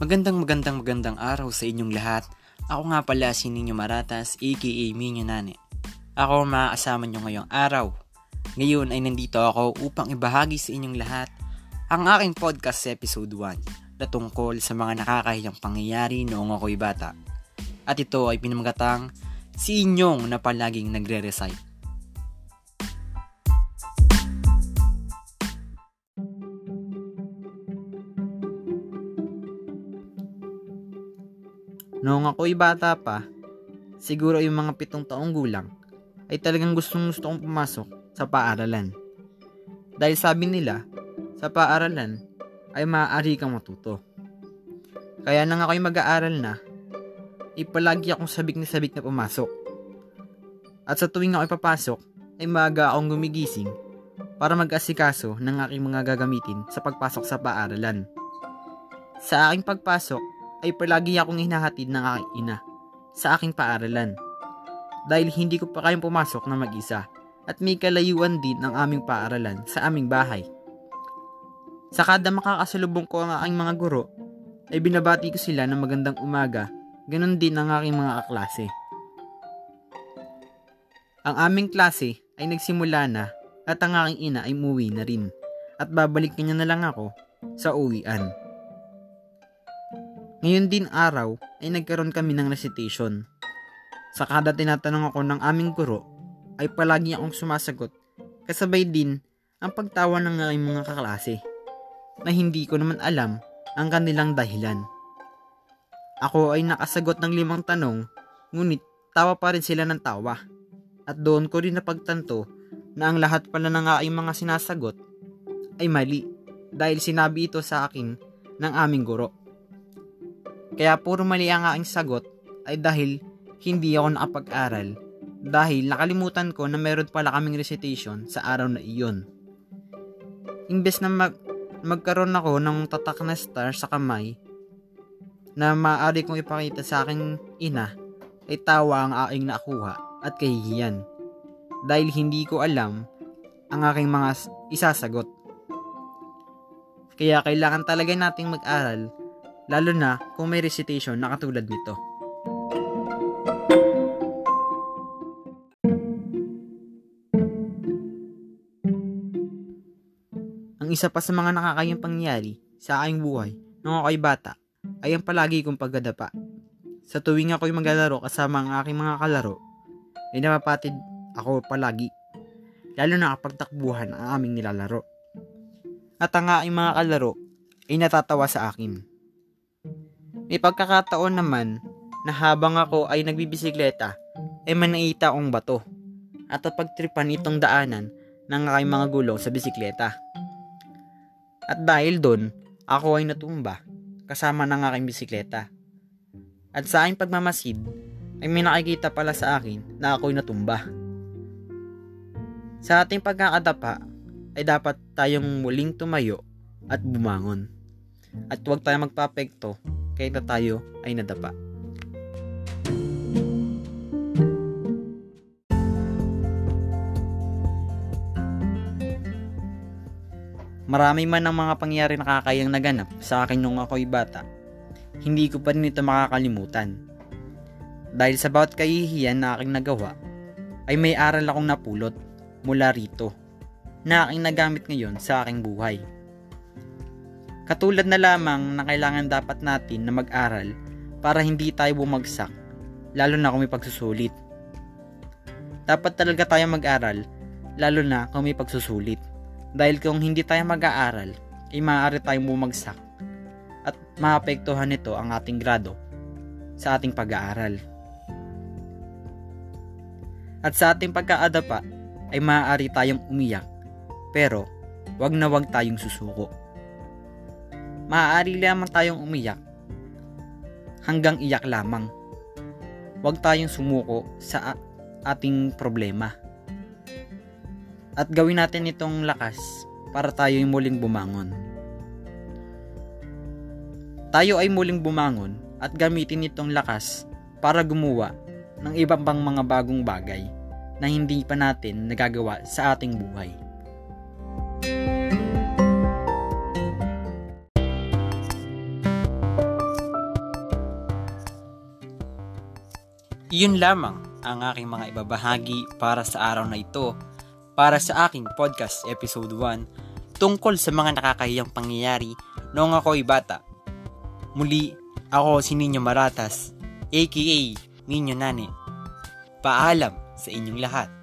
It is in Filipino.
Magandang magandang magandang araw sa inyong lahat. Ako nga pala si Ninyo Maratas aka Minyo Nane. Ako ang makakasama nyo ngayong araw. Ngayon ay nandito ako upang ibahagi sa inyong lahat ang aking podcast episode 1 na tungkol sa mga nakakahiyang pangyayari noong ako'y bata. At ito ay pinamagatang si inyong na palaging nagre-recite. Noong ako'y bata pa, siguro yung mga pitong taong gulang, ay talagang gustong gusto kong pumasok sa paaralan. Dahil sabi nila, sa paaralan ay maaari kang matuto. Kaya nang ako'y mag-aaral na, ipalagi akong sabik na sabik na pumasok. At sa tuwing ako'y papasok, ay maaga akong gumigising para mag-asikaso ng aking mga gagamitin sa pagpasok sa paaralan. Sa aking pagpasok, ay palagi akong hinahatid ng aking ina sa aking paaralan. Dahil hindi ko pa kayang pumasok na mag-isa at may kalayuan din ang aming paaralan sa aming bahay. Sa kada makakasalubong ko ang aking mga guro, ay binabati ko sila ng magandang umaga, ganun din ang aking mga kaklase. Ang aming klase ay nagsimula na at ang aking ina ay umuwi na rin at babalik niya na lang ako sa uwian. Ngayon din araw ay nagkaroon kami ng recitation. Sa kada tinatanong ako ng aming guro ay palagi akong sumasagot kasabay din ang pagtawa ng aking mga kaklase na hindi ko naman alam ang kanilang dahilan. Ako ay nakasagot ng limang tanong ngunit tawa pa rin sila ng tawa at doon ko rin napagtanto na ang lahat pala ng aking mga sinasagot ay mali dahil sinabi ito sa akin ng aming guro. Kaya puro mali ang aking sagot ay dahil hindi ako nakapag-aral dahil nakalimutan ko na meron pala kaming recitation sa araw na iyon. Imbes na mag magkaroon ako ng tatak na star sa kamay na maaari kong ipakita sa aking ina ay tawa ang aking nakuha at kahihiyan dahil hindi ko alam ang aking mga isasagot. Kaya kailangan talaga nating mag-aral lalo na kung may recitation na katulad nito. Ang isa pa sa mga nakakayang pangyayari sa aking buhay nung ako'y bata ay ang palagi kong pagdadapa. Sa tuwing ako'y maglalaro kasama ang aking mga kalaro, ay napapatid ako palagi, lalo na kapag takbuhan ang aming nilalaro. At ang aking mga kalaro ay natatawa sa akin. May pagkakataon naman na habang ako ay nagbibisikleta, ay manaita akong bato at pagtripan itong daanan ng aking mga gulong sa bisikleta. At dahil doon, ako ay natumba kasama ng aking bisikleta. At sa aking pagmamasid, ay may nakikita pala sa akin na ako'y natumba. Sa ating pagkakadapa, ay dapat tayong muling tumayo at bumangon. At huwag tayong magpapekto kahit na tayo ay nadapa. Marami man ang mga pangyari na kakayang naganap sa akin nung ako'y bata, hindi ko pa rin ito makakalimutan. Dahil sa bawat kahihiyan na aking nagawa, ay may aral akong napulot mula rito na aking nagamit ngayon sa aking buhay. Katulad na lamang na kailangan dapat natin na mag-aral para hindi tayo bumagsak, lalo na kung may pagsusulit. Dapat talaga tayo mag-aral, lalo na kung may pagsusulit. Dahil kung hindi tayo mag-aaral, ay maaari tayong bumagsak at maapektuhan nito ang ating grado sa ating pag-aaral. At sa ating pagkaadapa ay maaari tayong umiyak, pero wag na wag tayong susuko maaari lamang tayong umiyak hanggang iyak lamang. Huwag tayong sumuko sa ating problema. At gawin natin itong lakas para tayo ay muling bumangon. Tayo ay muling bumangon at gamitin itong lakas para gumawa ng ibang pang mga bagong bagay na hindi pa natin nagagawa sa ating buhay. Iyon lamang ang aking mga ibabahagi para sa araw na ito para sa aking podcast episode 1 tungkol sa mga nakakahiyang pangyayari noong ako'y bata. Muli, ako si Ninyo Maratas, aka Ninyo Nani. Paalam sa inyong lahat.